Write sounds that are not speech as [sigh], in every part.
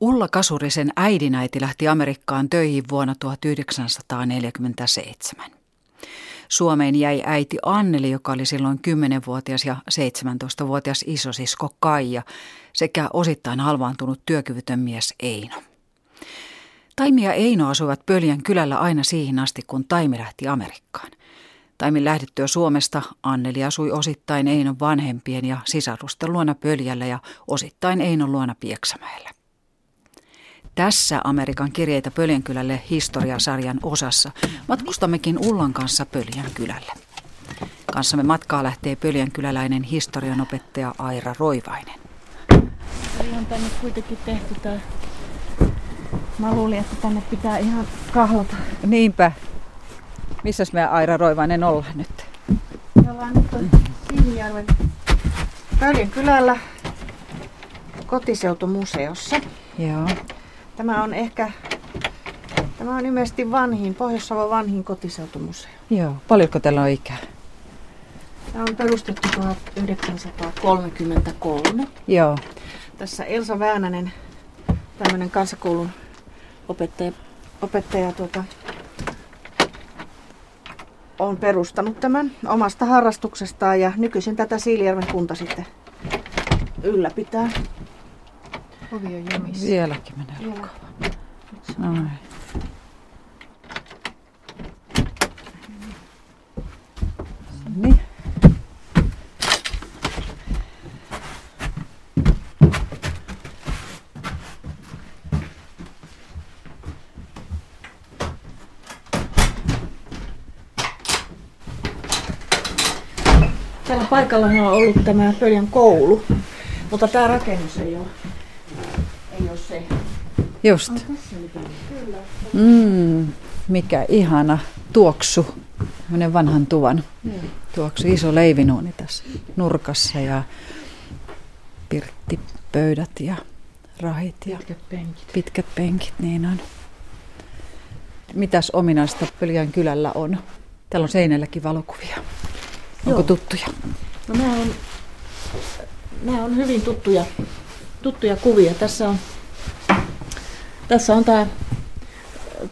Ulla Kasurisen äidinäiti lähti Amerikkaan töihin vuonna 1947. Suomeen jäi äiti Anneli, joka oli silloin 10-vuotias ja 17-vuotias isosisko Kaija, sekä osittain halvaantunut työkyvytön mies Eino. Taimi ja Eino asuivat Pöljän kylällä aina siihen asti, kun Taimi lähti Amerikkaan. Taimin lähdettyä Suomesta Anneli asui osittain Einon vanhempien ja sisarusten luona Pöljällä ja osittain Einon luona Pieksämäellä. Tässä Amerikan kirjeitä Pöljänkylälle historiasarjan osassa matkustammekin Ullan kanssa Pöljän kylälle. Kanssamme matkaa lähtee Pöljänkyläläinen historianopettaja Aira Roivainen. Eli on tänne kuitenkin tehty tämä. Mä luulin, että tänne pitää ihan kahlata. Niinpä. Missäs me Aira Roivainen ollaan nyt? Me ollaan nyt on Siilijärven Pöljän kylällä kotiseutumuseossa. Joo. Tämä on ehkä, tämä on ilmeisesti vanhin, Pohjois-Savon vanhin kotiseutumuseo. Joo. Paljonko teillä on ikää? Tämä on perustettu 1933. Joo. Tässä Elsa Väänänen, tämmöinen kansakoulun opettaja, opettaja tuota, on perustanut tämän omasta harrastuksestaan ja nykyisin tätä Siilijärven kunta sitten ylläpitää. Ovi on jumissa. Vieläkin menee lukava. Noin. Niin. Tällä paikalla on ollut tämä Pöljän koulu, mutta tämä rakennus ei ole. Just. Mm, mikä ihana tuoksu. Tämmöinen vanhan tuvan tuoksu. Iso leivinuuni tässä nurkassa ja pirttipöydät ja rahit ja Pitkät penkit. pitkät penkit, niin on. Mitäs ominaista Pöljän kylällä on? Täällä on seinälläkin valokuvia. Onko Joo. tuttuja? No nämä on, nämä on hyvin tuttuja, tuttuja kuvia. Tässä on, tässä on tämä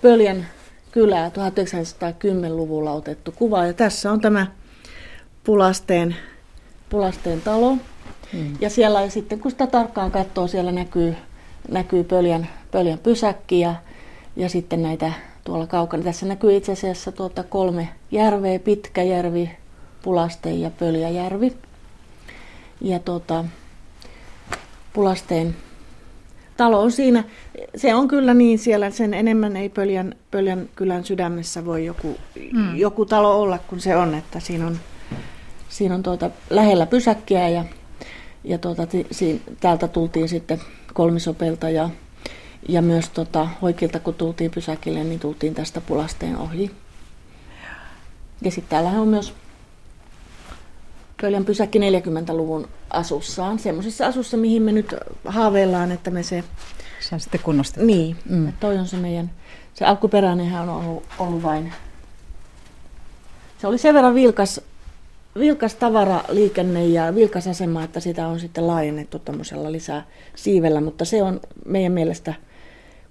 Pöljän kylä 1910-luvulla otettu kuva. Ja tässä on tämä Pulasteen, Pulasteen talo. Mm. Ja siellä sitten, kun sitä tarkkaan katsoo, siellä näkyy, näkyy Pöljän, Pöljän pysäkki ja, ja sitten näitä tuolla kaukana. Tässä näkyy itse asiassa tuota kolme järveä, Pitkäjärvi, Pulasteen ja Pöljäjärvi. Ja tuota, Pulasteen talo on siinä, se on kyllä niin siellä, sen enemmän ei Pöljän, Pöljän kylän sydämessä voi joku, mm. joku talo olla kuin se on, että siinä on, siinä on tuota, lähellä pysäkkiä ja, ja tuota, siin, täältä tultiin sitten kolmisopelta ja, ja myös tota, oikeilta kun tultiin pysäkille, niin tultiin tästä Pulasteen ohi. Ja sitten täällähän on myös Pöljän pysäkki 40-luvun asussaan, semmoisissa asussa, mihin me nyt haaveillaan, että me se... Saa sitten kunnostettua. Niin, Mm. toi on se meidän... Se alkuperäinenhän on ollut, ollut vain... Se oli sen verran vilkas, vilkas tavaraliikenne ja vilkas asema, että sitä on sitten laajennettu tuommoisella lisää siivellä, mutta se on meidän mielestä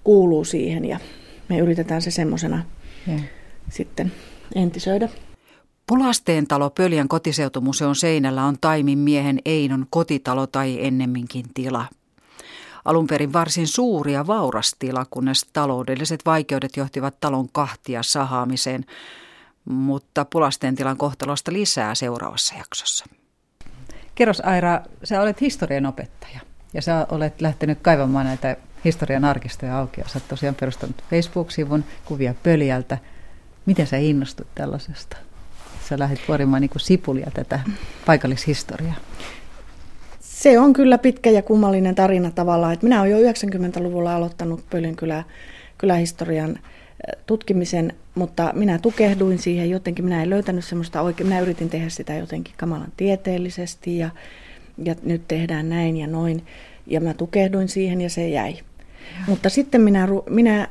kuuluu siihen ja me yritetään se semmoisena sitten entisöidä. Pulasteen talo Pöljän kotiseutumuseon seinällä on Taimin miehen Einon kotitalo tai ennemminkin tila. Alun perin varsin suuri ja vauras tila, kunnes taloudelliset vaikeudet johtivat talon kahtia sahaamiseen, mutta Pulasteen tilan kohtalosta lisää seuraavassa jaksossa. Kerros Aira, sä olet historian opettaja ja sä olet lähtenyt kaivamaan näitä historian arkistoja auki sä oot tosiaan perustanut Facebook-sivun kuvia Pöljältä. Miten sä innostut tällaisesta? Sä lähdit kuorimaan niin kuin sipulia tätä paikallishistoriaa. Se on kyllä pitkä ja kummallinen tarina tavallaan. Että minä olen jo 90-luvulla aloittanut Pölyn kylä, kylähistorian tutkimisen, mutta minä tukehduin siihen jotenkin. Minä en löytänyt semmoista oikein, minä yritin tehdä sitä jotenkin kamalan tieteellisesti ja, ja nyt tehdään näin ja noin. Ja mä tukehduin siihen ja se jäi. Mutta sitten minä, minä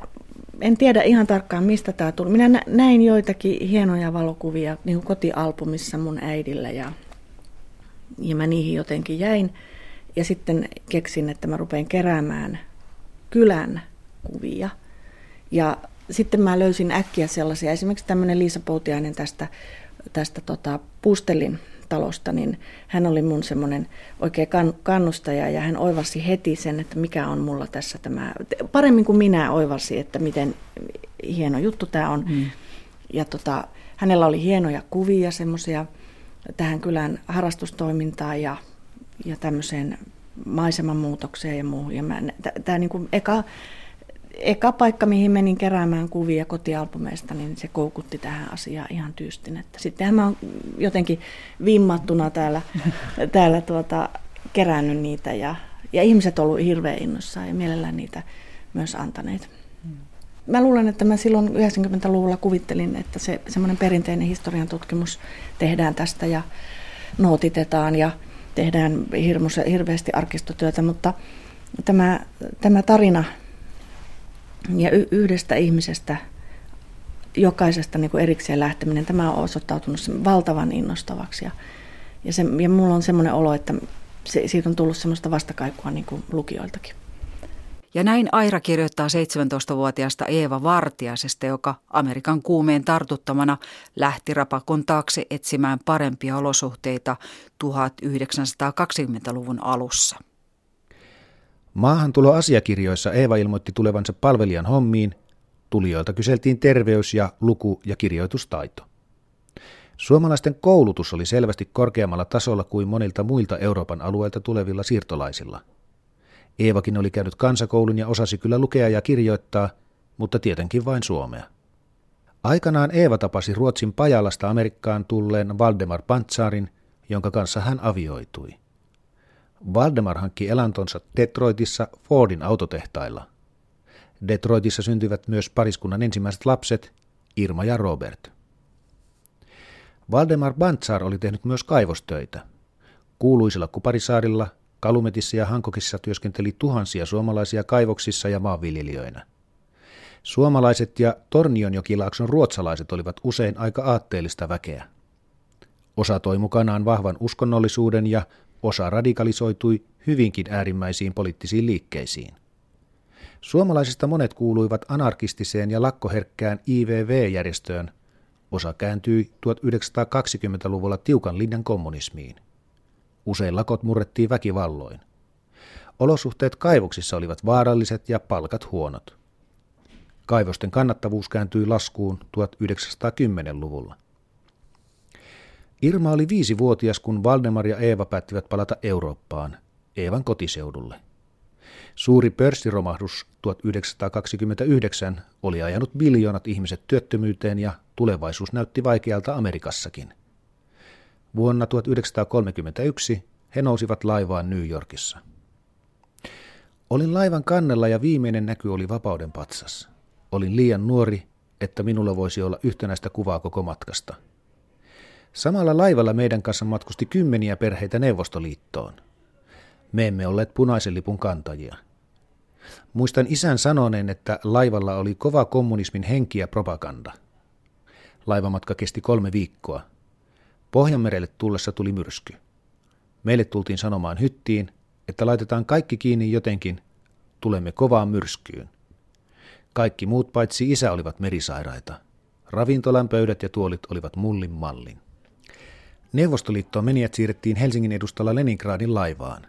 en tiedä ihan tarkkaan mistä tämä tuli. Minä nä- näin joitakin hienoja valokuvia niin kuin kotialbumissa mun äidillä ja ja mä niihin jotenkin jäin. Ja sitten keksin, että mä rupean keräämään kylän kuvia. Ja sitten mä löysin äkkiä sellaisia, esimerkiksi tämmöinen Liisa Poutiainen tästä, tästä tota Pustelin talosta, niin hän oli mun semmoinen oikein kannustaja ja hän oivasi heti sen, että mikä on mulla tässä tämä, paremmin kuin minä oivasi, että miten hieno juttu tämä on. Mm. Ja tota, hänellä oli hienoja kuvia semmoisia tähän kylän harrastustoimintaan ja, ja tämmöiseen maisemanmuutokseen ja muuhun. Ja tämä niin eka, eka paikka, mihin menin keräämään kuvia kotialbumeista, niin se koukutti tähän asiaan ihan tyystin. Että sittenhän mä oon jotenkin vimmattuna täällä, [laughs] täällä tuota, kerännyt niitä ja, ja ihmiset olleet hirveän innoissaan ja mielellään niitä myös antaneet. Mä luulen, että mä silloin 90-luvulla kuvittelin, että se semmoinen perinteinen historian tutkimus tehdään tästä ja nootitetaan ja tehdään hirveästi arkistotyötä, mutta tämä, tämä tarina ja yhdestä ihmisestä jokaisesta niin kuin erikseen lähteminen, tämä on osoittautunut valtavan innostavaksi. Ja, ja, se, ja mulla on semmoinen olo, että se, siitä on tullut semmoista vastakaikua niin kuin lukijoiltakin. Ja näin Aira kirjoittaa 17-vuotiaasta Eeva Vartiaisesta, joka Amerikan kuumeen tartuttamana lähti rapakon taakse etsimään parempia olosuhteita 1920-luvun alussa. Maahantuloasiakirjoissa Eeva ilmoitti tulevansa palvelijan hommiin. Tulijoilta kyseltiin terveys- ja luku- ja kirjoitustaito. Suomalaisten koulutus oli selvästi korkeammalla tasolla kuin monilta muilta Euroopan alueilta tulevilla siirtolaisilla. Eevakin oli käynyt kansakoulun ja osasi kyllä lukea ja kirjoittaa, mutta tietenkin vain suomea. Aikanaan Eeva tapasi Ruotsin Pajalasta Amerikkaan tulleen Valdemar Pantsarin, jonka kanssa hän avioitui. Valdemar hankki elantonsa Detroitissa Fordin autotehtailla. Detroitissa syntyivät myös pariskunnan ensimmäiset lapset, Irma ja Robert. Valdemar Bantsar oli tehnyt myös kaivostöitä. Kuuluisilla Kuparisaarilla, Kalumetissa ja Hankokissa työskenteli tuhansia suomalaisia kaivoksissa ja maanviljelijöinä. Suomalaiset ja Tornionjokilaakson ruotsalaiset olivat usein aika aatteellista väkeä. Osa toi mukanaan vahvan uskonnollisuuden ja Osa radikalisoitui hyvinkin äärimmäisiin poliittisiin liikkeisiin. Suomalaisista monet kuuluivat anarkistiseen ja lakkoherkkään IVV-järjestöön. Osa kääntyi 1920-luvulla tiukan linjan kommunismiin. Usein lakot murrettiin väkivalloin. Olosuhteet kaivoksissa olivat vaaralliset ja palkat huonot. Kaivosten kannattavuus kääntyi laskuun 1910-luvulla. Irma oli viisivuotias, kun Valdemar ja Eeva päättivät palata Eurooppaan, Eevan kotiseudulle. Suuri pörssiromahdus 1929 oli ajanut miljoonat ihmiset työttömyyteen ja tulevaisuus näytti vaikealta Amerikassakin. Vuonna 1931 he nousivat laivaan New Yorkissa. Olin laivan kannella ja viimeinen näky oli vapauden patsas. Olin liian nuori, että minulla voisi olla yhtenäistä kuvaa koko matkasta – Samalla laivalla meidän kanssa matkusti kymmeniä perheitä Neuvostoliittoon. Me emme olleet punaisen lipun kantajia. Muistan isän sanoneen, että laivalla oli kova kommunismin henki ja propaganda. Laivamatka kesti kolme viikkoa. Pohjanmerelle tullessa tuli myrsky. Meille tultiin sanomaan hyttiin, että laitetaan kaikki kiinni jotenkin, tulemme kovaan myrskyyn. Kaikki muut paitsi isä olivat merisairaita. Ravintolan pöydät ja tuolit olivat mullin mallin. Neuvostoliittoon menijät siirrettiin Helsingin edustalla Leningradin laivaan.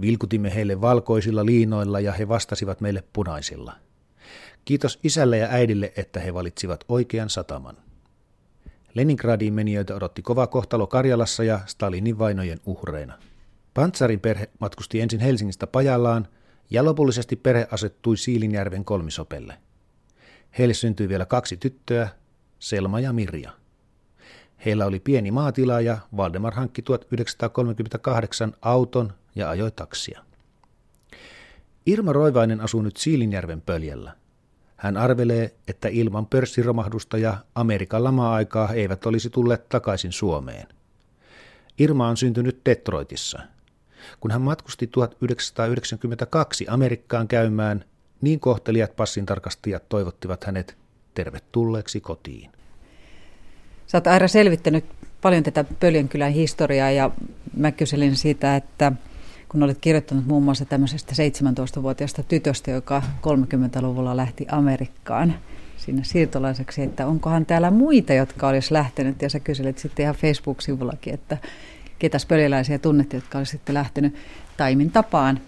Vilkutimme heille valkoisilla liinoilla ja he vastasivat meille punaisilla. Kiitos isälle ja äidille, että he valitsivat oikean sataman. Leningradiin menijöitä odotti kova kohtalo Karjalassa ja Stalinin vainojen uhreina. Pantsarin perhe matkusti ensin Helsingistä Pajallaan ja lopullisesti perhe asettui Siilinjärven kolmisopelle. Heille syntyi vielä kaksi tyttöä, Selma ja Mirja. Heillä oli pieni maatila ja Valdemar hankki 1938 auton ja ajoi taksia. Irma Roivainen asuu nyt Siilinjärven pöljällä. Hän arvelee, että ilman pörssiromahdusta ja Amerikan lama-aikaa eivät olisi tulleet takaisin Suomeen. Irma on syntynyt Detroitissa. Kun hän matkusti 1992 Amerikkaan käymään, niin kohtelijat passintarkastajat toivottivat hänet tervetulleeksi kotiin. Sä oot Aira selvittänyt paljon tätä Pöljönkylän historiaa ja mä kyselin siitä, että kun olet kirjoittanut muun muassa tämmöisestä 17-vuotiaasta tytöstä, joka 30-luvulla lähti Amerikkaan sinne siirtolaiseksi, että onkohan täällä muita, jotka olisi lähtenyt, ja sä kyselet sitten ihan Facebook-sivullakin, että ketäs pöliläisiä tunnet, jotka olisi sitten lähtenyt taimin tapaan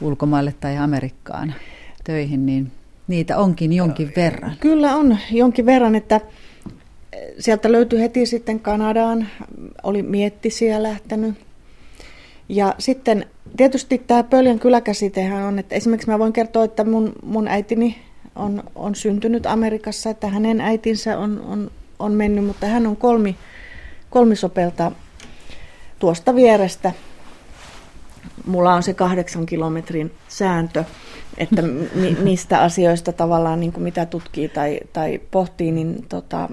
ulkomaille tai Amerikkaan töihin, niin niitä onkin jonkin verran. Kyllä on jonkin verran, että sieltä löytyi heti sitten Kanadaan, oli miettisiä lähtenyt. Ja sitten tietysti tämä Pöljän kyläkäsitehän on, että esimerkiksi mä voin kertoa, että mun, mun äitini on, on syntynyt Amerikassa, että hänen äitinsä on, on, on mennyt, mutta hän on kolmi, kolmisopelta tuosta vierestä. Mulla on se kahdeksan kilometrin sääntö, että mi, mistä asioista tavallaan niin kuin mitä tutkii tai, tai pohtii, niin, tota,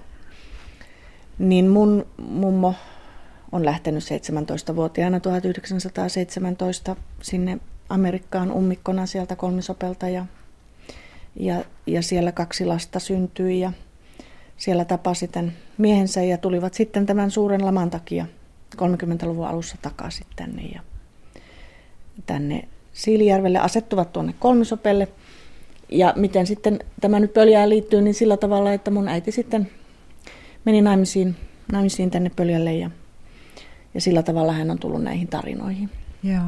niin mun mummo on lähtenyt 17-vuotiaana 1917 sinne Amerikkaan ummikkona sieltä kolmisopelta ja, ja, ja siellä kaksi lasta syntyi ja siellä tapasi tämän miehensä ja tulivat sitten tämän suuren laman takia 30-luvun alussa takaisin tänne ja tänne Siilijärvelle asettuvat tuonne kolmisopelle. Ja miten sitten tämä nyt pöljää liittyy, niin sillä tavalla, että mun äiti sitten meni naimisiin, naimisiin tänne pöljälle ja, ja sillä tavalla hän on tullut näihin tarinoihin. Joo.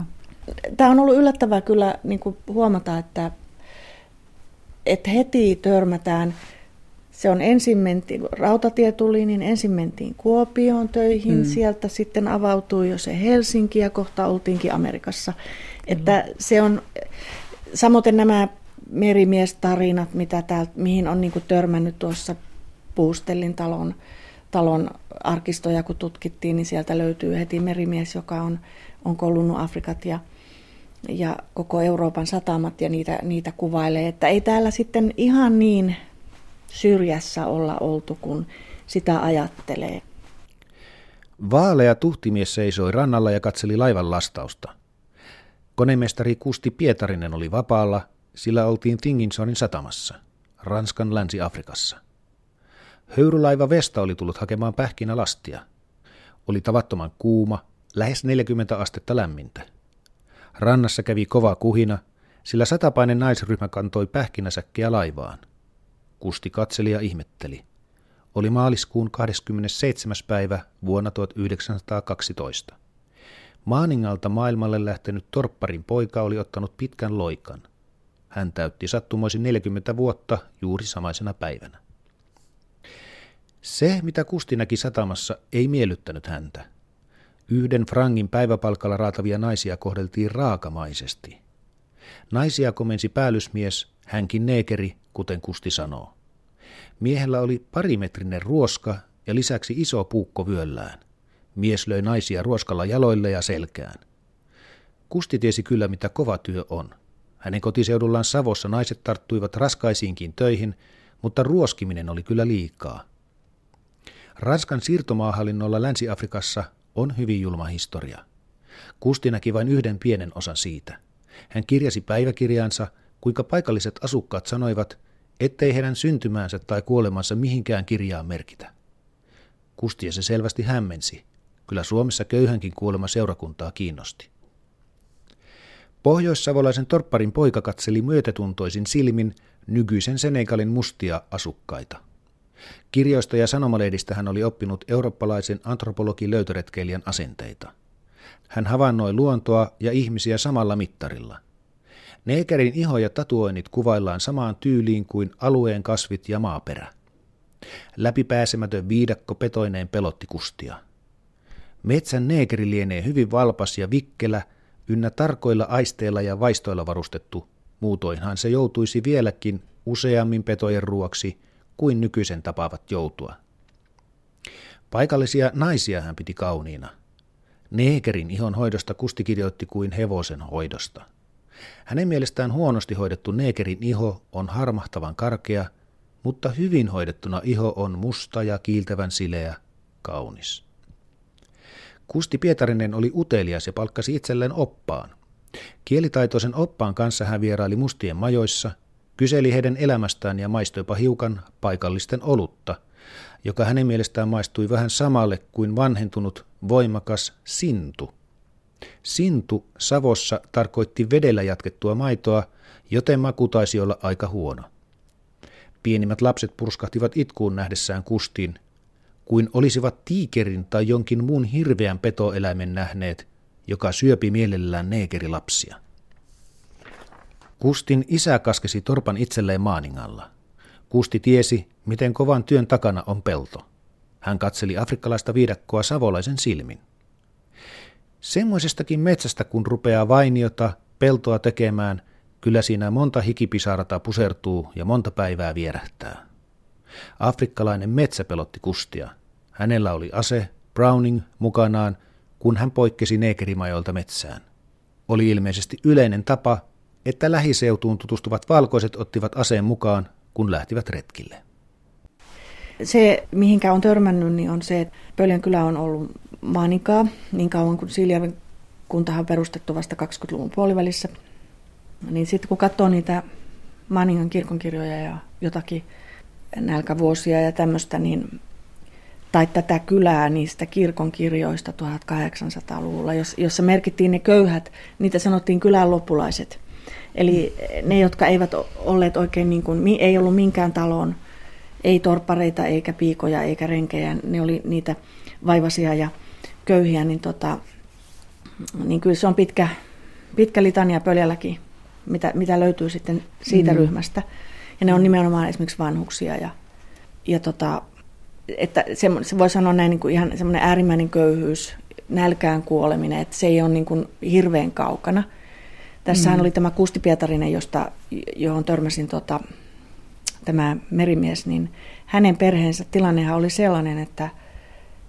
Tämä on ollut yllättävää kyllä niin kuin huomata, että, että heti törmätään se on ensin mentiin, rautatie tuli, niin ensin mentiin Kuopioon töihin, mm. sieltä sitten avautui jo se Helsinki ja kohta oltiinkin Amerikassa. Että se on, samoin nämä merimiestarinat, mitä täältä, mihin on niin törmännyt tuossa Puustellin talon, talon arkistoja, kun tutkittiin, niin sieltä löytyy heti merimies, joka on, on kolunnut Afrikat ja, ja koko Euroopan satamat ja niitä, niitä kuvailee. Että ei täällä sitten ihan niin syrjässä olla oltu, kun sitä ajattelee. Vaalea tuhtimies seisoi rannalla ja katseli laivan lastausta. Konemestari Kusti Pietarinen oli vapaalla, sillä oltiin Tinginsonin satamassa, Ranskan Länsi-Afrikassa. Höyrylaiva Vesta oli tullut hakemaan pähkinä lastia. Oli tavattoman kuuma, lähes 40 astetta lämmintä. Rannassa kävi kova kuhina, sillä satapainen naisryhmä kantoi pähkinäsäkkiä laivaan. Kusti katseli ja ihmetteli. Oli maaliskuun 27. päivä vuonna 1912. Maaningalta maailmalle lähtenyt torpparin poika oli ottanut pitkän loikan. Hän täytti sattumoisin 40 vuotta juuri samaisena päivänä. Se, mitä Kusti näki satamassa, ei miellyttänyt häntä. Yhden frangin päiväpalkalla raatavia naisia kohdeltiin raakamaisesti. Naisia komensi päällysmies, hänkin neekeri, kuten Kusti sanoo. Miehellä oli parimetrinen ruoska ja lisäksi iso puukko vyöllään. Mies löi naisia ruoskalla jaloille ja selkään. Kusti tiesi kyllä, mitä kova työ on. Hänen kotiseudullaan Savossa naiset tarttuivat raskaisiinkin töihin, mutta ruoskiminen oli kyllä liikaa. Ranskan siirtomaahallinnolla Länsi-Afrikassa on hyvin julma historia. Kusti näki vain yhden pienen osan siitä. Hän kirjasi päiväkirjaansa, kuinka paikalliset asukkaat sanoivat, ettei heidän syntymäänsä tai kuolemansa mihinkään kirjaan merkitä. Kustia se selvästi hämmensi. Kyllä Suomessa köyhänkin kuolema seurakuntaa kiinnosti. Pohjoissavolaisen torpparin poika katseli myötätuntoisin silmin nykyisen Senegalin mustia asukkaita. Kirjoista ja sanomalehdistä hän oli oppinut eurooppalaisen antropologin löytöretkeilijän asenteita. Hän havainnoi luontoa ja ihmisiä samalla mittarilla – Neekerin iho ja tatuoinnit kuvaillaan samaan tyyliin kuin alueen kasvit ja maaperä. Läpipääsemätön viidakko petoineen pelotti kustia. Metsän neekeri lienee hyvin valpas ja vikkelä, ynnä tarkoilla aisteilla ja vaistoilla varustettu, muutoinhan se joutuisi vieläkin useammin petojen ruoksi kuin nykyisen tapaavat joutua. Paikallisia naisia hän piti kauniina. Neekerin ihon hoidosta Kusti kirjoitti kuin hevosen hoidosta. Hänen mielestään huonosti hoidettu neekerin iho on harmahtavan karkea, mutta hyvin hoidettuna iho on musta ja kiiltävän sileä, kaunis. Kusti Pietarinen oli utelias ja palkkasi itselleen oppaan. Kielitaitoisen oppaan kanssa hän vieraili mustien majoissa, kyseli heidän elämästään ja maistoipa hiukan paikallisten olutta, joka hänen mielestään maistui vähän samalle kuin vanhentunut, voimakas sintu – Sintu Savossa tarkoitti vedellä jatkettua maitoa, joten maku taisi olla aika huono. Pienimmät lapset purskahtivat itkuun nähdessään kustin, kuin olisivat tiikerin tai jonkin muun hirveän petoeläimen nähneet, joka syöpi mielellään neekerilapsia. Kustin isä kaskesi torpan itselleen maaningalla. Kusti tiesi, miten kovan työn takana on pelto. Hän katseli afrikkalaista viidakkoa savolaisen silmin. Semmoisestakin metsästä, kun rupeaa vainiota, peltoa tekemään, kyllä siinä monta hikipisarata pusertuu ja monta päivää vierähtää. Afrikkalainen metsä pelotti kustia. Hänellä oli ase, Browning, mukanaan, kun hän poikkesi neekerimajoilta metsään. Oli ilmeisesti yleinen tapa, että lähiseutuun tutustuvat valkoiset ottivat aseen mukaan, kun lähtivät retkille. Se, mihinkä on törmännyt, niin on se, että Pöljän kylä on ollut Maanikaa niin kauan kuin Siilijärven kuntahan perustettu vasta 20-luvun puolivälissä. Niin sitten kun katsoo niitä Maaningan kirkonkirjoja ja jotakin nälkävuosia ja tämmöistä, niin tai tätä kylää niistä kirkonkirjoista 1800-luvulla, jossa merkittiin ne köyhät, niitä sanottiin kylän loppulaiset. Eli ne, jotka eivät olleet oikein, niin kuin, ei ollut minkään talon, ei torpareita eikä piikoja eikä renkejä, ne oli niitä vaivasia ja köyhiä, niin, tota, niin kyllä se on pitkä, pitkä litania pöljälläkin, mitä, mitä löytyy sitten siitä mm. ryhmästä. Ja ne on nimenomaan esimerkiksi vanhuksia ja, ja tota, että se, se voi sanoa näin niin kuin ihan semmoinen äärimmäinen köyhyys, nälkään kuoleminen, että se ei ole niin kuin hirveän kaukana. Tässähän mm. oli tämä Kusti Pietarinen, josta, johon törmäsin tota, tämä merimies, niin hänen perheensä tilannehan oli sellainen, että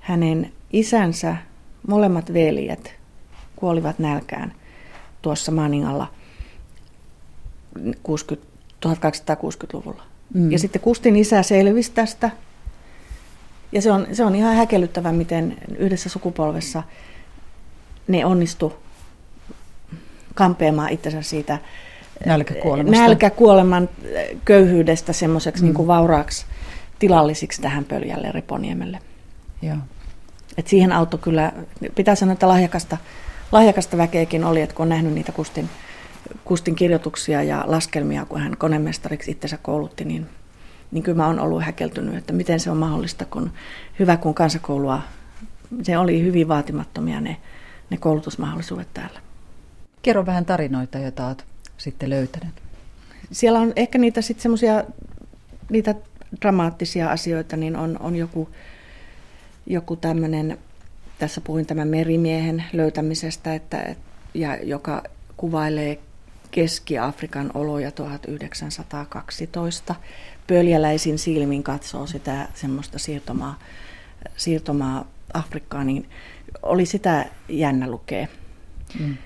hänen isänsä molemmat veljet kuolivat nälkään tuossa Maningalla 60, 1260-luvulla. Mm. Ja sitten Kustin isä selvisi tästä. Ja se on, se on ihan häkellyttävä, miten yhdessä sukupolvessa ne onnistu kampeamaan itsensä siitä nälkäkuoleman köyhyydestä semmoiseksi mm. niin vauraaksi tilallisiksi tähän pöljälle Reponiemelle. Joo. Et siihen auto kyllä, pitää sanoa, että lahjakasta, lahjakasta väkeäkin oli, että kun on nähnyt niitä Kustin, Kustin kirjoituksia ja laskelmia, kun hän konemestariksi itsensä koulutti, niin, niin kyllä mä oon ollut häkeltynyt, että miten se on mahdollista, kun hyvä kun kansakoulua, se oli hyvin vaatimattomia ne, ne koulutusmahdollisuudet täällä. Kerro vähän tarinoita, joita olet sitten löytänyt. Siellä on ehkä niitä sitten semmoisia, niitä dramaattisia asioita, niin on, on joku joku tämmöinen, tässä puhuin tämän merimiehen löytämisestä, että, ja joka kuvailee Keski-Afrikan oloja 1912. Pöljäläisin silmin katsoo sitä semmoista siirtomaa, siirtomaa Afrikkaan, niin oli sitä jännä lukea. Mm.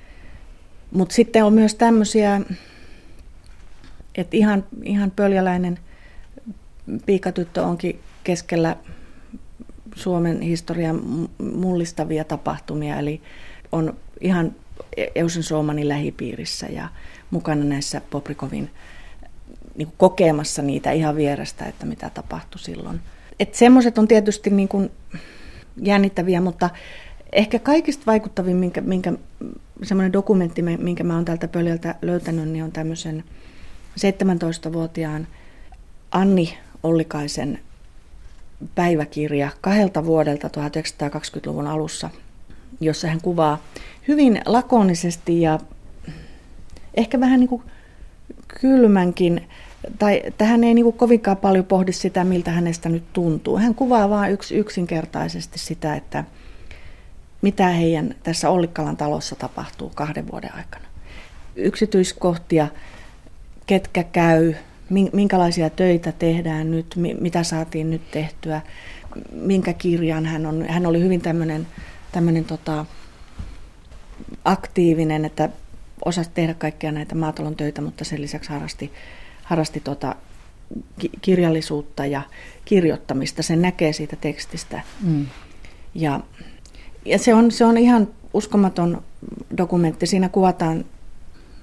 Mutta sitten on myös tämmöisiä, että ihan, ihan pöljäläinen piikatyttö onkin keskellä Suomen historian mullistavia tapahtumia, eli on ihan Eusen Suomanin lähipiirissä ja mukana näissä Poprikovin niin kuin kokemassa niitä ihan vierestä, että mitä tapahtui silloin. Että semmoiset on tietysti niin kuin jännittäviä, mutta ehkä kaikista vaikuttavin, minkä, minkä, semmoinen dokumentti, minkä mä oon täältä pöljältä löytänyt, niin on tämmöisen 17-vuotiaan Anni Ollikaisen päiväkirja kahdelta vuodelta 1920-luvun alussa, jossa hän kuvaa hyvin lakonisesti ja ehkä vähän niin kuin kylmänkin, tai tähän ei niin kuin kovinkaan paljon pohdi sitä, miltä hänestä nyt tuntuu. Hän kuvaa vain yks, yksinkertaisesti sitä, että mitä heidän tässä Ollikkalan talossa tapahtuu kahden vuoden aikana. Yksityiskohtia, ketkä käy, minkälaisia töitä tehdään nyt, mitä saatiin nyt tehtyä, minkä kirjan hän on. Hän oli hyvin tämmöinen, tämmöinen tota, aktiivinen, että osasi tehdä kaikkia näitä maatalon töitä, mutta sen lisäksi harrasti, harrasti tota, kirjallisuutta ja kirjoittamista. Sen näkee siitä tekstistä. Mm. Ja, ja se, on, se on ihan uskomaton dokumentti. Siinä kuvataan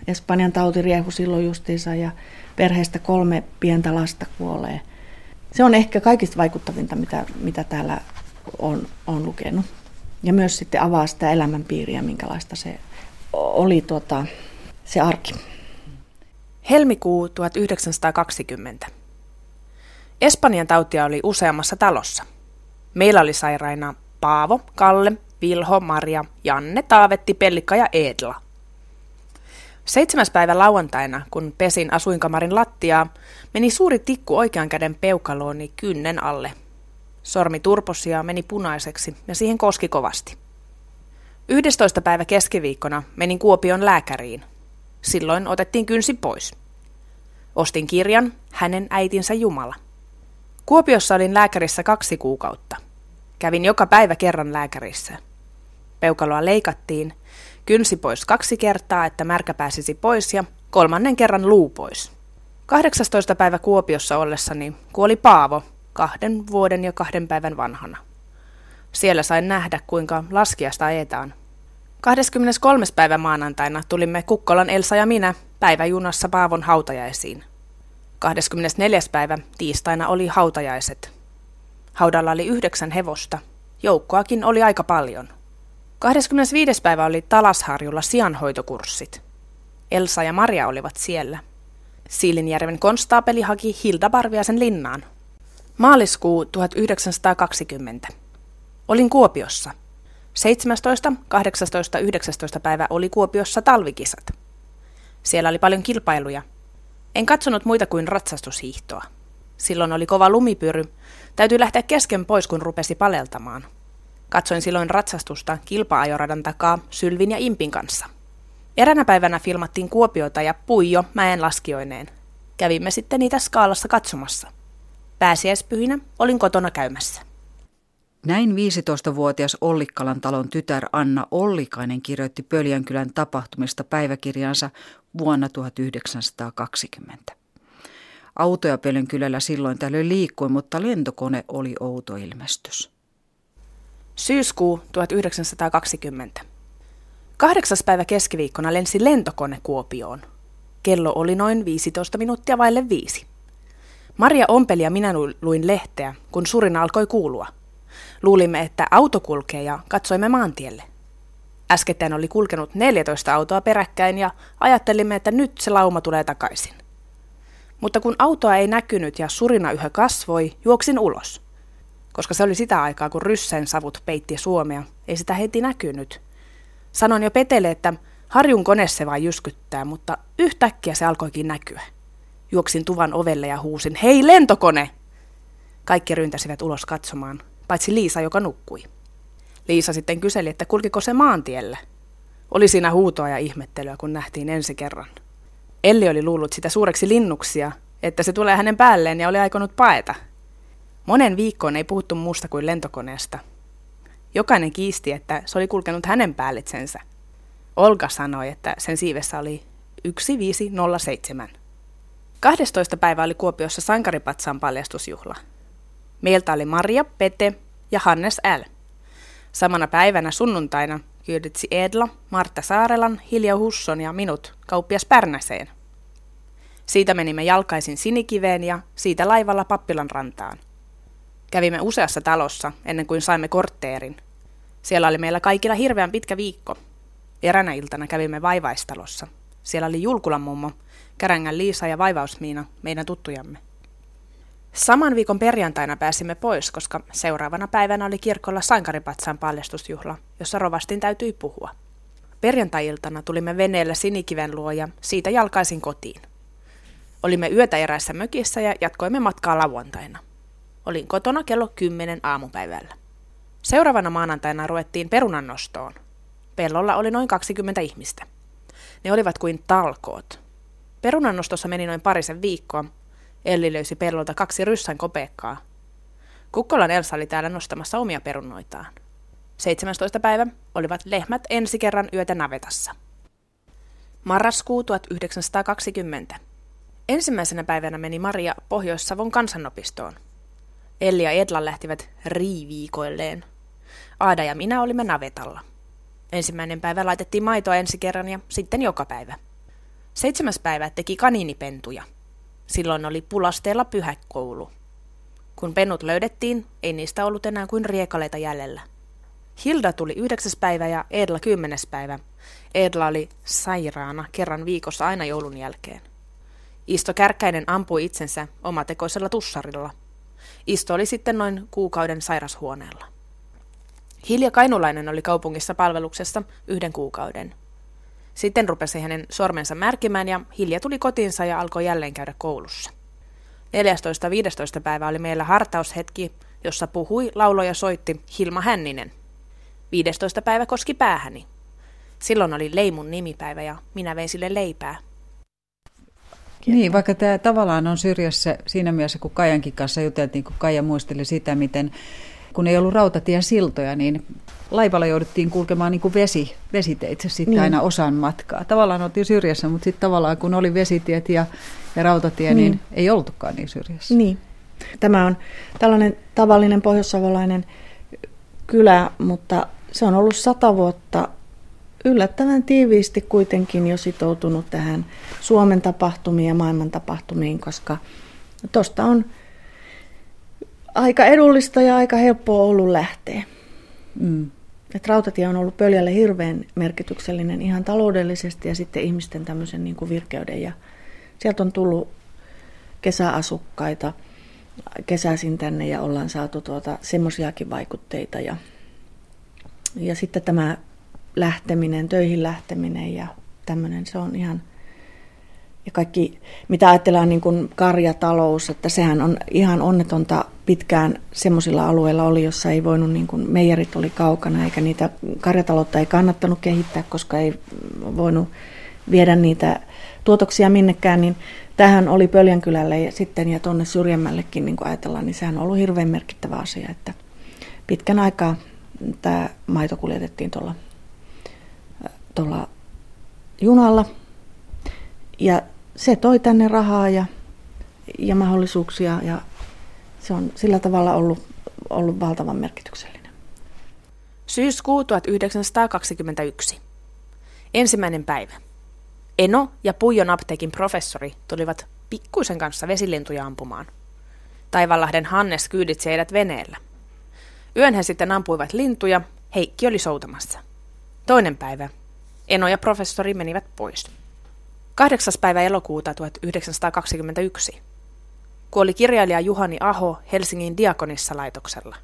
Espanjan tautiriehu silloin justiinsa ja perheestä kolme pientä lasta kuolee. Se on ehkä kaikista vaikuttavinta, mitä, mitä täällä on, on lukenut. ja myös sitten avaa sitä elämänpiiriä, minkälaista se oli tuota, se arki. Helmikuu 1920. Espanjan tautia oli useammassa talossa. Meillä oli sairaina Paavo, Kalle, Vilho, Maria, Janne, Taavetti, Pellikka ja Edla. Seitsemäs päivä lauantaina, kun pesin asuinkamarin lattiaa, meni suuri tikku oikean käden peukalooni kynnen alle. Sormi turposi ja meni punaiseksi ja siihen koski kovasti. 11. päivä keskiviikkona menin Kuopion lääkäriin. Silloin otettiin kynsi pois. Ostin kirjan Hänen äitinsä Jumala. Kuopiossa olin lääkärissä kaksi kuukautta. Kävin joka päivä kerran lääkärissä. Peukaloa leikattiin, kynsi pois kaksi kertaa, että märkä pääsisi pois ja kolmannen kerran luu pois. 18. päivä Kuopiossa ollessani kuoli Paavo, kahden vuoden ja kahden päivän vanhana. Siellä sain nähdä, kuinka laskiasta ajetaan. 23. päivä maanantaina tulimme Kukkolan Elsa ja minä päiväjunassa Paavon hautajaisiin. 24. päivä tiistaina oli hautajaiset. Haudalla oli yhdeksän hevosta. Joukkoakin oli aika paljon. 25. päivä oli Talasharjulla sianhoitokurssit. Elsa ja Maria olivat siellä. Siilinjärven konstaapeli haki Hilda Parviasen linnaan. Maaliskuu 1920. Olin Kuopiossa. 17, 18, 19 päivä oli Kuopiossa talvikisat. Siellä oli paljon kilpailuja. En katsonut muita kuin ratsastushiihtoa. Silloin oli kova lumipyry. Täytyy lähteä kesken pois, kun rupesi paleltamaan. Katsoin silloin ratsastusta kilpa-ajoradan takaa Sylvin ja Impin kanssa. Eränä päivänä filmattiin Kuopiota ja Puijo mäen laskioineen. Kävimme sitten niitä skaalassa katsomassa. Pääsiäispyhinä olin kotona käymässä. Näin 15-vuotias Ollikkalan talon tytär Anna Ollikainen kirjoitti Pöljänkylän tapahtumista päiväkirjansa vuonna 1920. Autoja Pöljänkylällä silloin tällöin liikkui, mutta lentokone oli outo ilmestys. Syyskuu 1920. Kahdeksas päivä keskiviikkona lensi lentokone Kuopioon. Kello oli noin 15 minuuttia vaille viisi. Maria ompeli ja minä luin lehteä, kun surina alkoi kuulua – Luulimme, että auto kulkee ja katsoimme maantielle. Äskettäin oli kulkenut 14 autoa peräkkäin ja ajattelimme, että nyt se lauma tulee takaisin. Mutta kun autoa ei näkynyt ja surina yhä kasvoi, juoksin ulos. Koska se oli sitä aikaa, kun ryssen savut peitti Suomea, ei sitä heti näkynyt. Sanon jo Petelle, että harjun kone se vain jyskyttää, mutta yhtäkkiä se alkoikin näkyä. Juoksin tuvan ovelle ja huusin, hei lentokone! Kaikki ryntäsivät ulos katsomaan, paitsi Liisa, joka nukkui. Liisa sitten kyseli, että kulkiko se maantielle. Oli siinä huutoa ja ihmettelyä, kun nähtiin ensi kerran. Elli oli luullut sitä suureksi linnuksia, että se tulee hänen päälleen ja oli aikonut paeta. Monen viikkoon ei puhuttu muusta kuin lentokoneesta. Jokainen kiisti, että se oli kulkenut hänen päällitsensä. Olga sanoi, että sen siivessä oli 1507. 12. päivä oli Kuopiossa Sankaripatsaan paljastusjuhla. Meiltä oli Maria, Pete ja Hannes L. Samana päivänä sunnuntaina kyyditsi Edla, Martta Saarelan, Hilja Husson ja minut kauppias Pärnäseen. Siitä menimme jalkaisin Sinikiveen ja siitä laivalla Pappilan rantaan. Kävimme useassa talossa ennen kuin saimme kortteerin. Siellä oli meillä kaikilla hirveän pitkä viikko. Eränä iltana kävimme vaivaistalossa. Siellä oli Julkulan mummo, Kärängän Liisa ja Vaivausmiina, meidän tuttujamme. Saman viikon perjantaina pääsimme pois, koska seuraavana päivänä oli kirkolla Sankaripatsaan paljastusjuhla, jossa rovastin täytyi puhua. Perjantai-iltana tulimme veneellä Sinikiven luo ja siitä jalkaisin kotiin. Olimme yötä erässä mökissä ja jatkoimme matkaa lauantaina. Olin kotona kello 10 aamupäivällä. Seuraavana maanantaina ruvettiin perunannostoon. Pellolla oli noin 20 ihmistä. Ne olivat kuin talkoot. Perunannostossa meni noin parisen viikkoa, Elli löysi pellolta kaksi ryssän kopeekkaa. Kukkolan Elsa oli täällä nostamassa omia perunoitaan. 17. päivä olivat lehmät ensi kerran yötä navetassa. Marraskuu 1920. Ensimmäisenä päivänä meni Maria Pohjois-Savon kansanopistoon. Elli ja Edla lähtivät riiviikoilleen. Aada ja minä olimme navetalla. Ensimmäinen päivä laitettiin maitoa ensi kerran ja sitten joka päivä. Seitsemäs päivä teki kaniinipentuja – Silloin oli pulasteella pyhäkoulu. Kun pennut löydettiin, ei niistä ollut enää kuin riekaleita jäljellä. Hilda tuli yhdeksäs päivä ja Edla kymmenes päivä. Edla oli sairaana kerran viikossa aina joulun jälkeen. Isto Kärkkäinen ampui itsensä omatekoisella tussarilla. Isto oli sitten noin kuukauden sairashuoneella. Hilja Kainulainen oli kaupungissa palveluksessa yhden kuukauden. Sitten rupesi hänen sormensa märkimään ja Hilja tuli kotiinsa ja alkoi jälleen käydä koulussa. 14.15. päivä oli meillä hartaushetki, jossa puhui, lauloi ja soitti Hilma Hänninen. 15. päivä koski päähäni. Silloin oli Leimun nimipäivä ja minä vein sille leipää. Niin, vaikka tämä tavallaan on syrjässä siinä mielessä, kun Kajankin kanssa juteltiin, kun Kaija muisteli sitä, miten kun ei ollut rautatiesiltoja, niin laivalla jouduttiin kulkemaan niin kuin vesi, vesiteitse sitten niin. aina osan matkaa. Tavallaan oltiin syrjässä, mutta sitten tavallaan kun oli vesitiet ja, ja rautatie, niin. niin ei oltukaan niin syrjässä. Niin. Tämä on tällainen tavallinen pohjoissavolainen kylä, mutta se on ollut sata vuotta yllättävän tiiviisti kuitenkin jo sitoutunut tähän Suomen tapahtumiin ja maailman tapahtumiin, koska tuosta on aika edullista ja aika helppoa ollut lähteä. Mm. Et rautatie on ollut Pöljälle hirveän merkityksellinen ihan taloudellisesti ja sitten ihmisten tämmöisen niin kuin virkeyden. Ja sieltä on tullut kesäasukkaita kesäisin tänne ja ollaan saatu tuota, semmoisiakin vaikutteita. Ja, ja sitten tämä lähteminen, töihin lähteminen ja tämmöinen, se on ihan – ja kaikki, mitä ajatellaan niin kuin karjatalous, että sehän on ihan onnetonta pitkään semmoisilla alueilla oli, jossa ei voinut, niin kuin meijerit oli kaukana, eikä niitä karjataloutta ei kannattanut kehittää, koska ei voinut viedä niitä tuotoksia minnekään, niin tähän oli Pöljänkylälle ja sitten ja tuonne syrjemmällekin, niin kuin ajatellaan, niin sehän on ollut hirveän merkittävä asia, että pitkän aikaa tämä maito kuljetettiin tuolla, tuolla junalla. Ja se toi tänne rahaa ja, ja mahdollisuuksia ja se on sillä tavalla ollut, ollut valtavan merkityksellinen. Syyskuu 1921. Ensimmäinen päivä. Eno ja Puijon apteekin professori tulivat pikkuisen kanssa vesilintuja ampumaan. Taivanlahden Hannes kyyditsi heidät veneellä. Yön he sitten ampuivat lintuja, Heikki oli soutamassa. Toinen päivä. Eno ja professori menivät pois. 8. päivä elokuuta 1921 kuoli kirjailija Juhani Aho Helsingin Diakonissa laitoksella.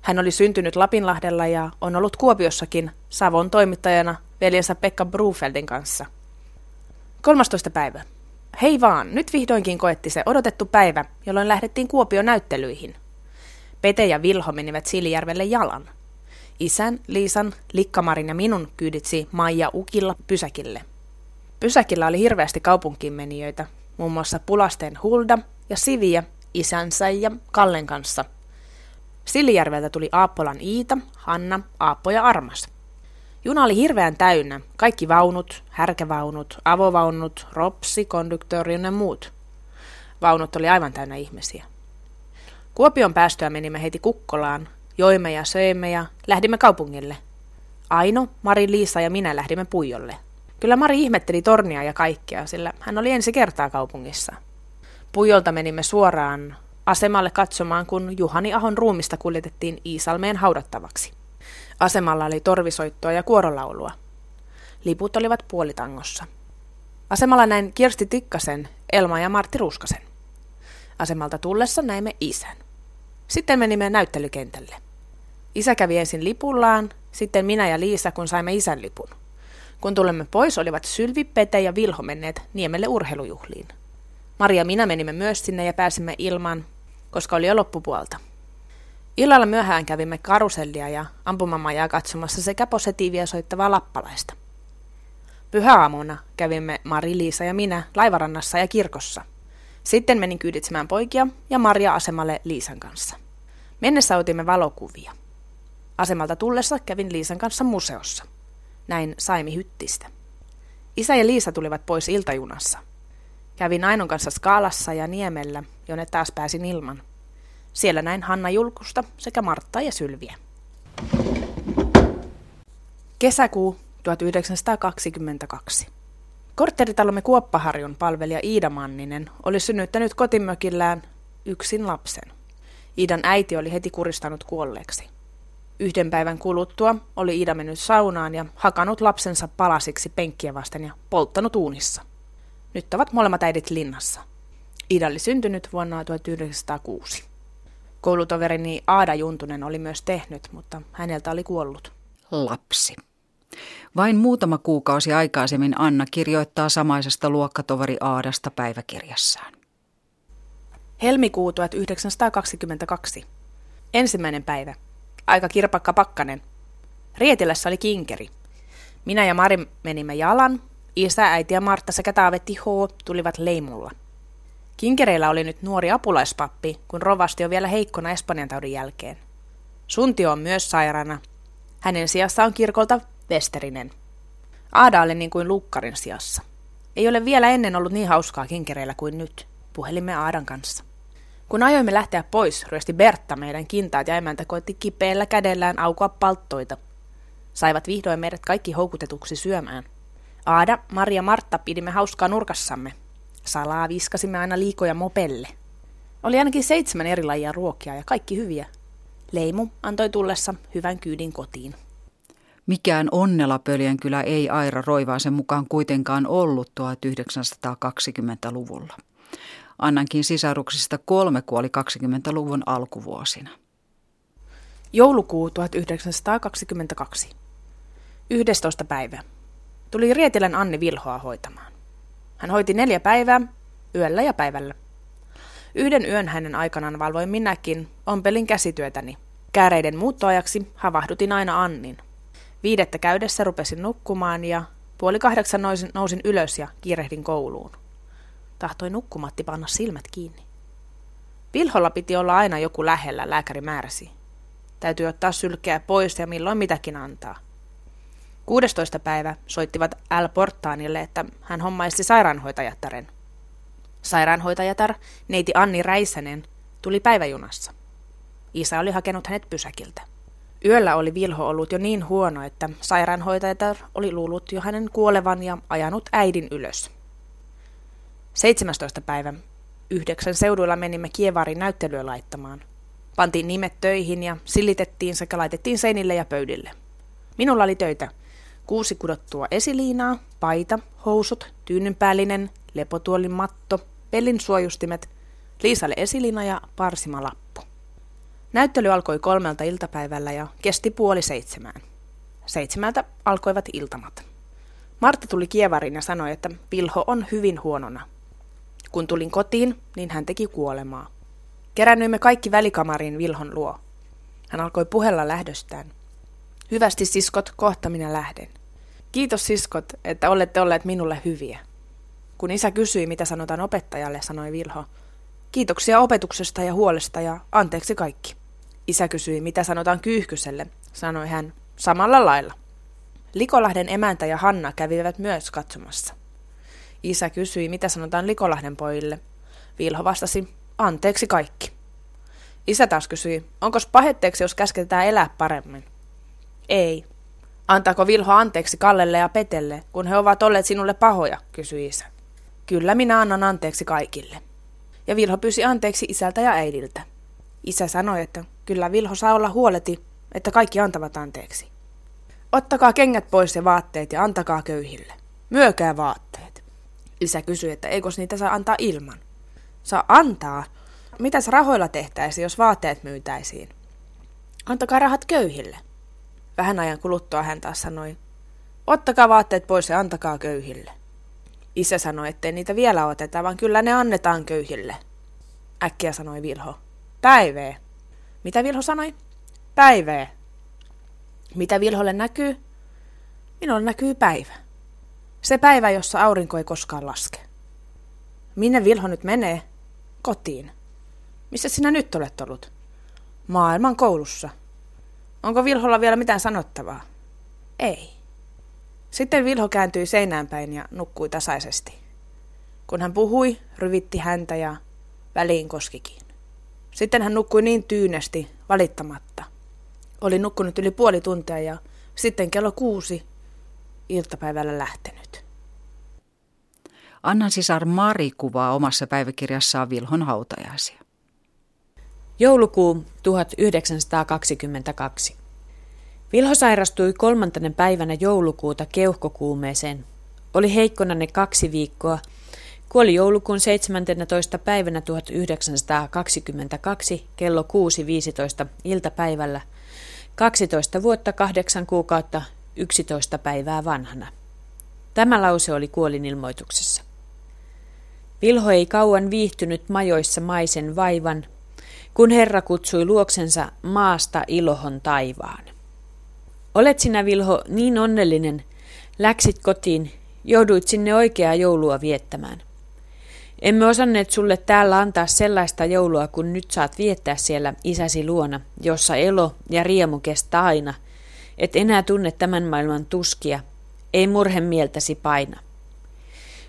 Hän oli syntynyt Lapinlahdella ja on ollut Kuopiossakin Savon toimittajana veljensä Pekka Brufeldin kanssa. 13. päivä. Hei vaan, nyt vihdoinkin koetti se odotettu päivä, jolloin lähdettiin Kuopion näyttelyihin. Pete ja Vilho menivät Siilijärvelle jalan. Isän, Liisan, Likkamarin ja minun kyyditsi Maija Ukilla pysäkille. Pysäkillä oli hirveästi kaupunkiin menijöitä, muun muassa Pulasteen Hulda ja Siviä isänsä ja Kallen kanssa. Silijärveltä tuli Aappolan Iita, Hanna, Aappo ja Armas. Juna oli hirveän täynnä, kaikki vaunut, härkävaunut, avovaunut, ropsi, konduktööri ja muut. Vaunut oli aivan täynnä ihmisiä. Kuopion päästöä menimme heti Kukkolaan, joimme ja söimme ja lähdimme kaupungille. Aino, Mari, Liisa ja minä lähdimme Puijolle – Kyllä Mari ihmetteli tornia ja kaikkea, sillä hän oli ensi kertaa kaupungissa. Pujolta menimme suoraan asemalle katsomaan, kun Juhani Ahon ruumista kuljetettiin Iisalmeen haudattavaksi. Asemalla oli torvisoittoa ja kuorolaulua. Liput olivat puolitangossa. Asemalla näin Kirsti Tikkasen, Elma ja Martti Ruskasen. Asemalta tullessa näimme isän. Sitten menimme näyttelykentälle. Isä kävi ensin lipullaan, sitten minä ja Liisa, kun saimme isän lipun. Kun tulemme pois, olivat Sylvi, Pete ja Vilho menneet Niemelle urheilujuhliin. Maria ja minä menimme myös sinne ja pääsimme ilman, koska oli jo loppupuolta. Illalla myöhään kävimme karusellia ja ampumamajaa katsomassa sekä positiivia soittavaa lappalaista. Pyhäaamuna kävimme Mari, Liisa ja minä laivarannassa ja kirkossa. Sitten menin kyyditsemään poikia ja Maria asemalle Liisan kanssa. Mennessä otimme valokuvia. Asemalta tullessa kävin Liisan kanssa museossa. Näin Saimi Hyttistä. Isä ja Liisa tulivat pois iltajunassa. Kävin Ainon kanssa Skaalassa ja Niemellä, jonne taas pääsin ilman. Siellä näin Hanna Julkusta sekä Martta ja Sylviä. Kesäkuu 1922. Kortteritalomme Kuoppaharjun palvelija Iida Manninen oli synnyttänyt kotimökillään yksin lapsen. Iidan äiti oli heti kuristanut kuolleeksi. Yhden päivän kuluttua oli Iida mennyt saunaan ja hakanut lapsensa palasiksi penkkiä vasten ja polttanut uunissa. Nyt ovat molemmat äidit linnassa. Iida oli syntynyt vuonna 1906. Koulutoverini Aada Juntunen oli myös tehnyt, mutta häneltä oli kuollut. Lapsi. Vain muutama kuukausi aikaisemmin Anna kirjoittaa samaisesta luokkatoveri Aadasta päiväkirjassaan. Helmikuu 1922. Ensimmäinen päivä. Aika kirpakka pakkanen. Rietilässä oli kinkeri. Minä ja Mari menimme jalan. Isä, äiti ja Martta sekä Taavetti H. tulivat leimulla. Kinkereillä oli nyt nuori apulaispappi, kun rovasti on vielä heikkona Espanjan taudin jälkeen. Suntio on myös sairaana. Hänen sijassa on kirkolta Westerinen. Aada oli niin kuin lukkarin sijassa. Ei ole vielä ennen ollut niin hauskaa kinkereillä kuin nyt. Puhelimme Aadan kanssa. Kun ajoimme lähteä pois, ryösti Bertta meidän kintaat ja emäntä koitti kipeällä kädellään aukoa palttoita. Saivat vihdoin meidät kaikki houkutetuksi syömään. Aada, Maria Martta pidimme hauskaa nurkassamme. Salaa viskasimme aina liikoja mopelle. Oli ainakin seitsemän eri lajia ruokia ja kaikki hyviä. Leimu antoi tullessa hyvän kyydin kotiin. Mikään onnelapöljen kylä ei Aira Roivaasen mukaan kuitenkaan ollut 1920-luvulla. Annankin sisaruksista kolme kuoli 20-luvun alkuvuosina. Joulukuu 1922. 11. päivä. Tuli Rietilän Anni Vilhoa hoitamaan. Hän hoiti neljä päivää, yöllä ja päivällä. Yhden yön hänen aikanaan valvoin minäkin, ompelin käsityötäni. Kääreiden muuttoajaksi havahdutin aina Annin. Viidettä käydessä rupesin nukkumaan ja puoli kahdeksan nousin, nousin ylös ja kiirehdin kouluun. Tahtoi nukkumatti panna silmät kiinni. Vilholla piti olla aina joku lähellä, lääkäri määräsi. Täytyy ottaa sylkeä pois ja milloin mitäkin antaa. 16. päivä soittivat L. Portaanille, että hän hommaisi sairaanhoitajattaren. Sairaanhoitajatar, neiti Anni Räisänen, tuli päiväjunassa. Isä oli hakenut hänet pysäkiltä. Yöllä oli Vilho ollut jo niin huono, että sairaanhoitajatar oli luullut jo hänen kuolevan ja ajanut äidin ylös. 17. päivä. Yhdeksän seuduilla menimme Kievarin näyttelyä laittamaan. Pantiin nimet töihin ja silitettiin sekä laitettiin seinille ja pöydille. Minulla oli töitä. Kuusi kudottua esiliinaa, paita, housut, tyynynpäällinen, lepotuolin matto, pellin suojustimet, Liisalle esiliina ja parsimalappu. Näyttely alkoi kolmelta iltapäivällä ja kesti puoli seitsemään. Seitsemältä alkoivat iltamat. Martta tuli kievarin ja sanoi, että Vilho on hyvin huonona. Kun tulin kotiin, niin hän teki kuolemaa. Kerännyimme kaikki välikamariin Vilhon luo. Hän alkoi puhella lähdöstään. Hyvästi siskot, kohta minä lähden. Kiitos siskot, että olette olleet minulle hyviä. Kun isä kysyi, mitä sanotaan opettajalle, sanoi Vilho. Kiitoksia opetuksesta ja huolesta ja anteeksi kaikki. Isä kysyi, mitä sanotaan kyyhkyselle, sanoi hän, samalla lailla. Likolahden emäntä ja Hanna kävivät myös katsomassa. Isä kysyi, mitä sanotaan Likolahden pojille. Vilho vastasi, anteeksi kaikki. Isä taas kysyi, onko pahetteeksi, jos käsketään elää paremmin? Ei. Antaako Vilho anteeksi Kallelle ja Petelle, kun he ovat olleet sinulle pahoja, kysyi isä. Kyllä minä annan anteeksi kaikille. Ja Vilho pyysi anteeksi isältä ja äidiltä. Isä sanoi, että kyllä Vilho saa olla huoleti, että kaikki antavat anteeksi. Ottakaa kengät pois ja vaatteet ja antakaa köyhille. Myökää vaatteet. Isä kysyi, että eikö niitä saa antaa ilman. Saa antaa? Mitäs rahoilla tehtäisiin, jos vaatteet myytäisiin? Antakaa rahat köyhille. Vähän ajan kuluttua hän taas sanoi, ottakaa vaatteet pois ja antakaa köyhille. Isä sanoi, ettei niitä vielä oteta, vaan kyllä ne annetaan köyhille. Äkkiä sanoi Vilho. Päivee. Mitä Vilho sanoi? Päivee. Mitä Vilholle näkyy? Minulle näkyy päivä. Se päivä, jossa aurinko ei koskaan laske. Minne Vilho nyt menee? Kotiin. Missä sinä nyt olet ollut? Maailman koulussa. Onko Vilholla vielä mitään sanottavaa? Ei. Sitten Vilho kääntyi seinään päin ja nukkui tasaisesti. Kun hän puhui, ryvitti häntä ja väliin koskikin. Sitten hän nukkui niin tyynesti, valittamatta. Oli nukkunut yli puoli tuntia ja sitten kello kuusi iltapäivällä lähtenyt. Annan sisar Mari kuvaa omassa päiväkirjassaan Vilhon hautajaisia. Joulukuu 1922. Vilho sairastui kolmantena päivänä joulukuuta keuhkokuumeeseen. Oli heikkona ne kaksi viikkoa. Kuoli joulukuun 17. päivänä 1922 kello 6.15 iltapäivällä. 12 vuotta, 8 kuukautta, 11 päivää vanhana. Tämä lause oli kuolinilmoituksessa. Vilho ei kauan viihtynyt majoissa maisen vaivan, kun Herra kutsui luoksensa maasta ilohon taivaan. Olet sinä, Vilho, niin onnellinen. Läksit kotiin, jouduit sinne oikeaa joulua viettämään. Emme osanneet sulle täällä antaa sellaista joulua, kun nyt saat viettää siellä isäsi luona, jossa elo ja riemu kestää aina. Et enää tunne tämän maailman tuskia, ei murhen mieltäsi paina.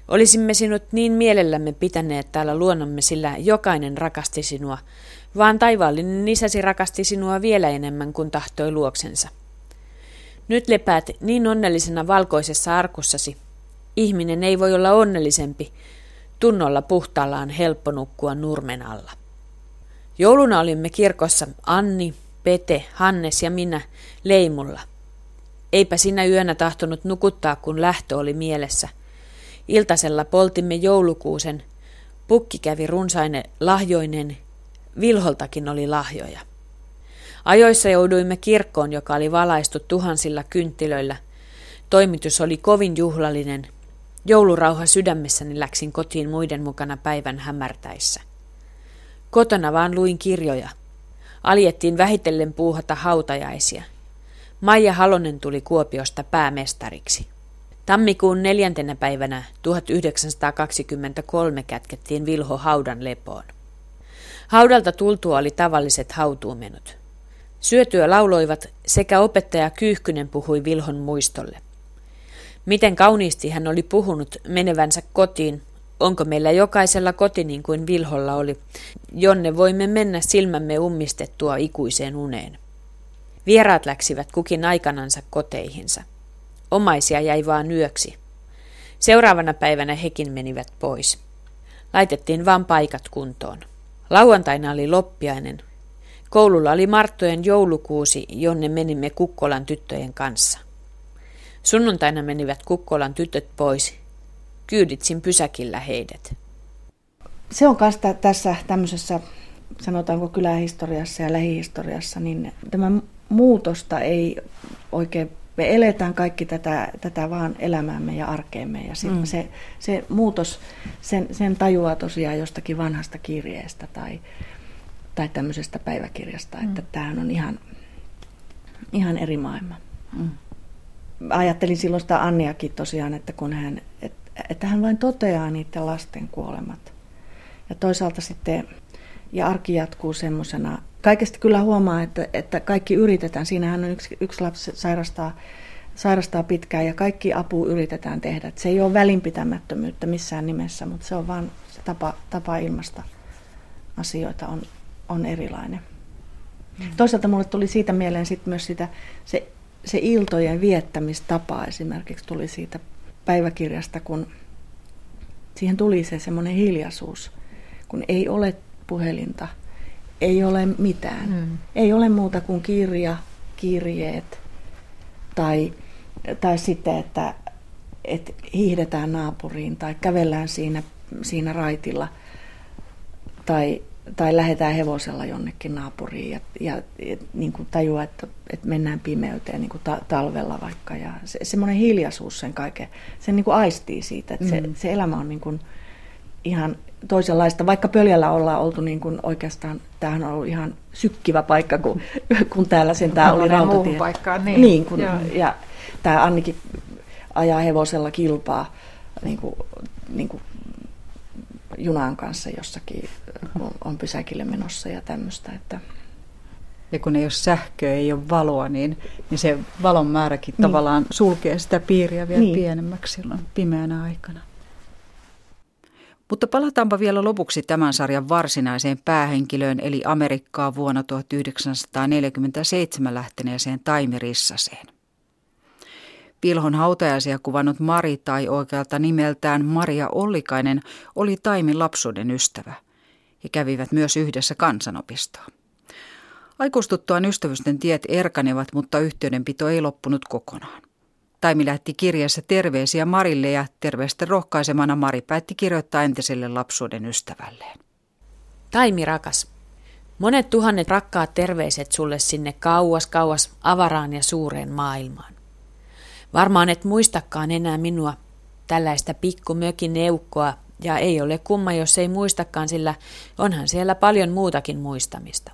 Olisimme sinut niin mielellämme pitäneet täällä luonnomme, sillä jokainen rakasti sinua, vaan taivaallinen isäsi rakasti sinua vielä enemmän kuin tahtoi luoksensa. Nyt lepäät niin onnellisena valkoisessa arkussasi. Ihminen ei voi olla onnellisempi. Tunnolla puhtaalla on helppo nukkua nurmen alla. Jouluna olimme kirkossa Anni, Pete, Hannes ja minä leimulla. Eipä sinä yönä tahtonut nukuttaa, kun lähtö oli mielessä. Iltasella poltimme joulukuusen. Pukki kävi runsainen lahjoinen. Vilholtakin oli lahjoja. Ajoissa jouduimme kirkkoon, joka oli valaistu tuhansilla kynttilöillä. Toimitus oli kovin juhlallinen. Joulurauha sydämessäni läksin kotiin muiden mukana päivän hämärtäissä. Kotona vaan luin kirjoja. Aljettiin vähitellen puuhata hautajaisia. Maija Halonen tuli Kuopiosta päämestariksi. Tammikuun neljäntenä päivänä 1923 kätkettiin Vilho haudan lepoon. Haudalta tultua oli tavalliset hautuumenot. Syötyä lauloivat sekä opettaja Kyyhkynen puhui Vilhon muistolle. Miten kauniisti hän oli puhunut menevänsä kotiin, onko meillä jokaisella koti niin kuin Vilholla oli, jonne voimme mennä silmämme ummistettua ikuiseen uneen. Vieraat läksivät kukin aikanansa koteihinsa. Omaisia jäi vaan yöksi. Seuraavana päivänä hekin menivät pois. Laitettiin vain paikat kuntoon. Lauantaina oli loppiainen, Koululla oli Marttojen joulukuusi, jonne menimme Kukkolan tyttöjen kanssa. Sunnuntaina menivät Kukkolan tytöt pois. Kyyditsin pysäkillä heidät. Se on myös tässä tämmöisessä, sanotaanko kylähistoriassa ja lähihistoriassa, niin tämä muutosta ei oikein me eletään kaikki tätä, tätä vaan elämäämme ja arkeemme. Ja mm. se, se muutos, sen, sen tajuaa tosiaan jostakin vanhasta kirjeestä tai, tai tämmöisestä päiväkirjasta, mm. että tämähän on ihan, ihan eri maailma. Mm. Ajattelin silloin sitä Anniakin tosiaan, että kun hän, että, että hän vain toteaa niiden lasten kuolemat. Ja toisaalta sitten, ja arki jatkuu semmoisena, kaikesta kyllä huomaa, että, että kaikki yritetään. Siinähän on yksi, yksi lapsi sairastaa, sairastaa pitkään ja kaikki apu yritetään tehdä. Että se ei ole välinpitämättömyyttä missään nimessä, mutta se on vain se tapa, tapa ilmasta asioita on, on erilainen. Mm. Toisaalta mulle tuli siitä mieleen sit myös sitä, se, se iltojen viettämistapa esimerkiksi tuli siitä päiväkirjasta, kun siihen tuli se semmoinen hiljaisuus, kun ei ole puhelinta, ei ole mitään. Mm. Ei ole muuta kuin kirja, kirjeet tai, tai sitten, että, että hiihdetään naapuriin tai kävellään siinä, siinä raitilla tai tai lähdetään hevosella jonnekin naapuriin ja, ja, ja niin kuin tajua, että, että mennään pimeyteen niin kuin ta, talvella vaikka. Ja se, semmoinen hiljaisuus sen kaiken, sen niin kuin aistii siitä, että mm. se, se elämä on niin kuin ihan toisenlaista. Vaikka Pöljällä ollaan oltu niin kuin oikeastaan, tämähän on ollut ihan sykkivä paikka, kun, kun täällä sen tämä oli rautatie. paikkaan, niin. niin kun, ja tämä Annikin ajaa hevosella kilpaa niin kuin, niin kuin junan kanssa jossakin, kun on pysäkille menossa ja tämmöistä. Että. Ja kun ei ole sähköä, ei ole valoa, niin, niin se valon määräkin niin. tavallaan sulkee sitä piiriä vielä niin. pienemmäksi silloin pimeänä aikana. Mutta palataanpa vielä lopuksi tämän sarjan varsinaiseen päähenkilöön, eli Amerikkaa vuonna 1947 lähteneeseen Taimi Rissaseen. Pilhon hautajaisia kuvannut Mari tai oikealta nimeltään Maria Ollikainen oli Taimin lapsuuden ystävä. He kävivät myös yhdessä kansanopistoa. Aikuistuttuaan ystävysten tiet erkanevat, mutta yhteydenpito ei loppunut kokonaan. Taimi lähetti kirjeessä terveisiä Marille ja terveistä rohkaisemana Mari päätti kirjoittaa entiselle lapsuuden ystävälleen. Taimi rakas, monet tuhannet rakkaat terveiset sulle sinne kauas kauas avaraan ja suureen maailmaan. Varmaan et muistakaan enää minua, tällaista pikkumökin neukkoa, ja ei ole kumma, jos ei muistakaan, sillä onhan siellä paljon muutakin muistamista.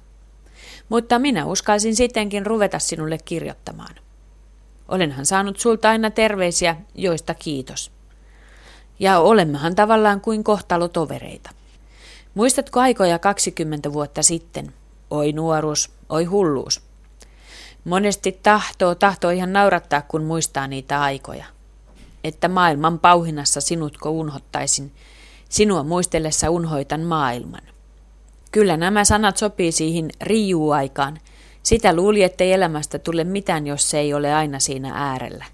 Mutta minä uskalsin sittenkin ruveta sinulle kirjoittamaan. Olenhan saanut sulta aina terveisiä, joista kiitos. Ja olemmehan tavallaan kuin kohtalotovereita. Muistatko aikoja 20 vuotta sitten? Oi nuoruus, oi hulluus. Monesti tahtoo, tahtoo ihan naurattaa, kun muistaa niitä aikoja. Että maailman pauhinassa sinutko unhottaisin, sinua muistellessa unhoitan maailman. Kyllä nämä sanat sopii siihen riiuaikaan. Sitä luuli, ettei elämästä tule mitään, jos se ei ole aina siinä äärellä.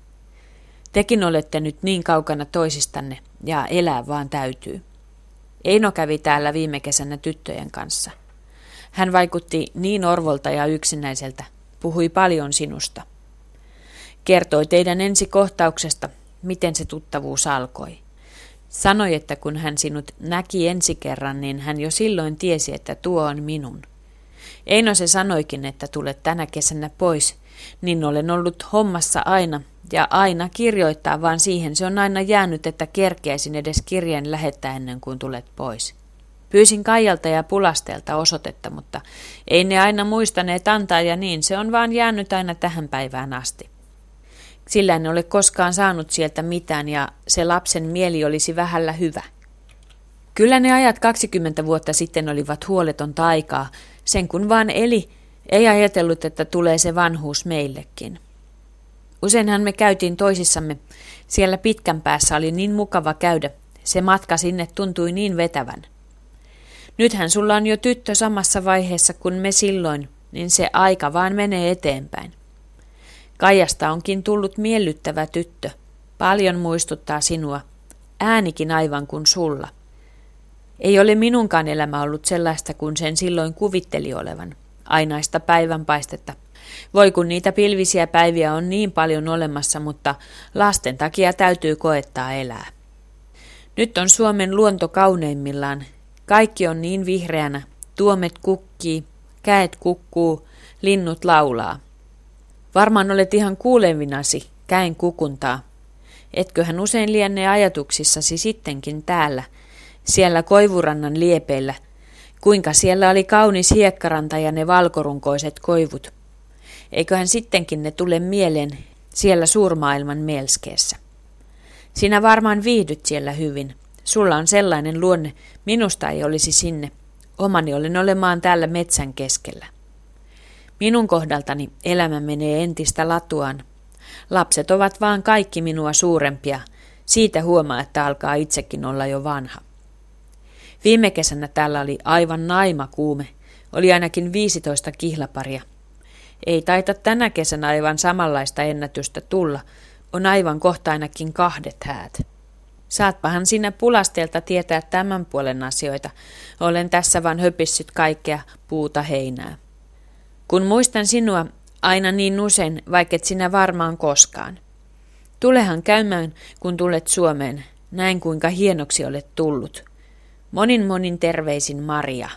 Tekin olette nyt niin kaukana toisistanne, ja elää vaan täytyy. Eino kävi täällä viime kesänä tyttöjen kanssa. Hän vaikutti niin orvolta ja yksinäiseltä, puhui paljon sinusta. Kertoi teidän ensikohtauksesta, miten se tuttavuus alkoi. Sanoi, että kun hän sinut näki ensi kerran, niin hän jo silloin tiesi, että tuo on minun. Eino se sanoikin, että tulet tänä kesänä pois, niin olen ollut hommassa aina ja aina kirjoittaa, vaan siihen se on aina jäänyt, että kerkeäisin edes kirjeen lähettää ennen kuin tulet pois. Pyysin Kaijalta ja Pulasteelta osoitetta, mutta ei ne aina muistaneet antaa ja niin se on vaan jäänyt aina tähän päivään asti. Sillä en ole koskaan saanut sieltä mitään ja se lapsen mieli olisi vähällä hyvä. Kyllä ne ajat 20 vuotta sitten olivat huoletonta aikaa, sen kun vaan eli, ei ajatellut, että tulee se vanhuus meillekin. Useinhan me käytiin toisissamme. Siellä pitkän päässä oli niin mukava käydä. Se matka sinne tuntui niin vetävän. Nythän sulla on jo tyttö samassa vaiheessa kuin me silloin, niin se aika vaan menee eteenpäin. Kaijasta onkin tullut miellyttävä tyttö. Paljon muistuttaa sinua. Äänikin aivan kuin sulla. Ei ole minunkaan elämä ollut sellaista kuin sen silloin kuvitteli olevan. Ainaista päivänpaistetta. Voi kun niitä pilvisiä päiviä on niin paljon olemassa, mutta lasten takia täytyy koettaa elää. Nyt on Suomen luonto kauneimmillaan. Kaikki on niin vihreänä. Tuomet kukkii, käet kukkuu, linnut laulaa. Varmaan olet ihan kuulevinasi, käin kukuntaa. Etköhän usein lienne ajatuksissasi sittenkin täällä, siellä Koivurannan liepeillä, kuinka siellä oli kaunis hiekkaranta ja ne valkorunkoiset koivut. Eiköhän sittenkin ne tule mieleen siellä suurmaailman melskeessä. Sinä varmaan viihdyt siellä hyvin. Sulla on sellainen luonne, minusta ei olisi sinne. Omani olen olemaan täällä metsän keskellä. Minun kohdaltani elämä menee entistä latuaan. Lapset ovat vaan kaikki minua suurempia. Siitä huomaa, että alkaa itsekin olla jo vanha. Viime kesänä täällä oli aivan naima kuume. Oli ainakin 15 kihlaparia. Ei taita tänä kesänä aivan samanlaista ennätystä tulla. On aivan kohta ainakin kahdet häät. Saatpahan sinä pulasteelta tietää tämän puolen asioita. Olen tässä vain höpissyt kaikkea puuta heinää. Kun muistan sinua aina niin usein, vaikket sinä varmaan koskaan. Tulehan käymään, kun tulet Suomeen. Näin kuinka hienoksi olet tullut. Monin monin terveisin Maria.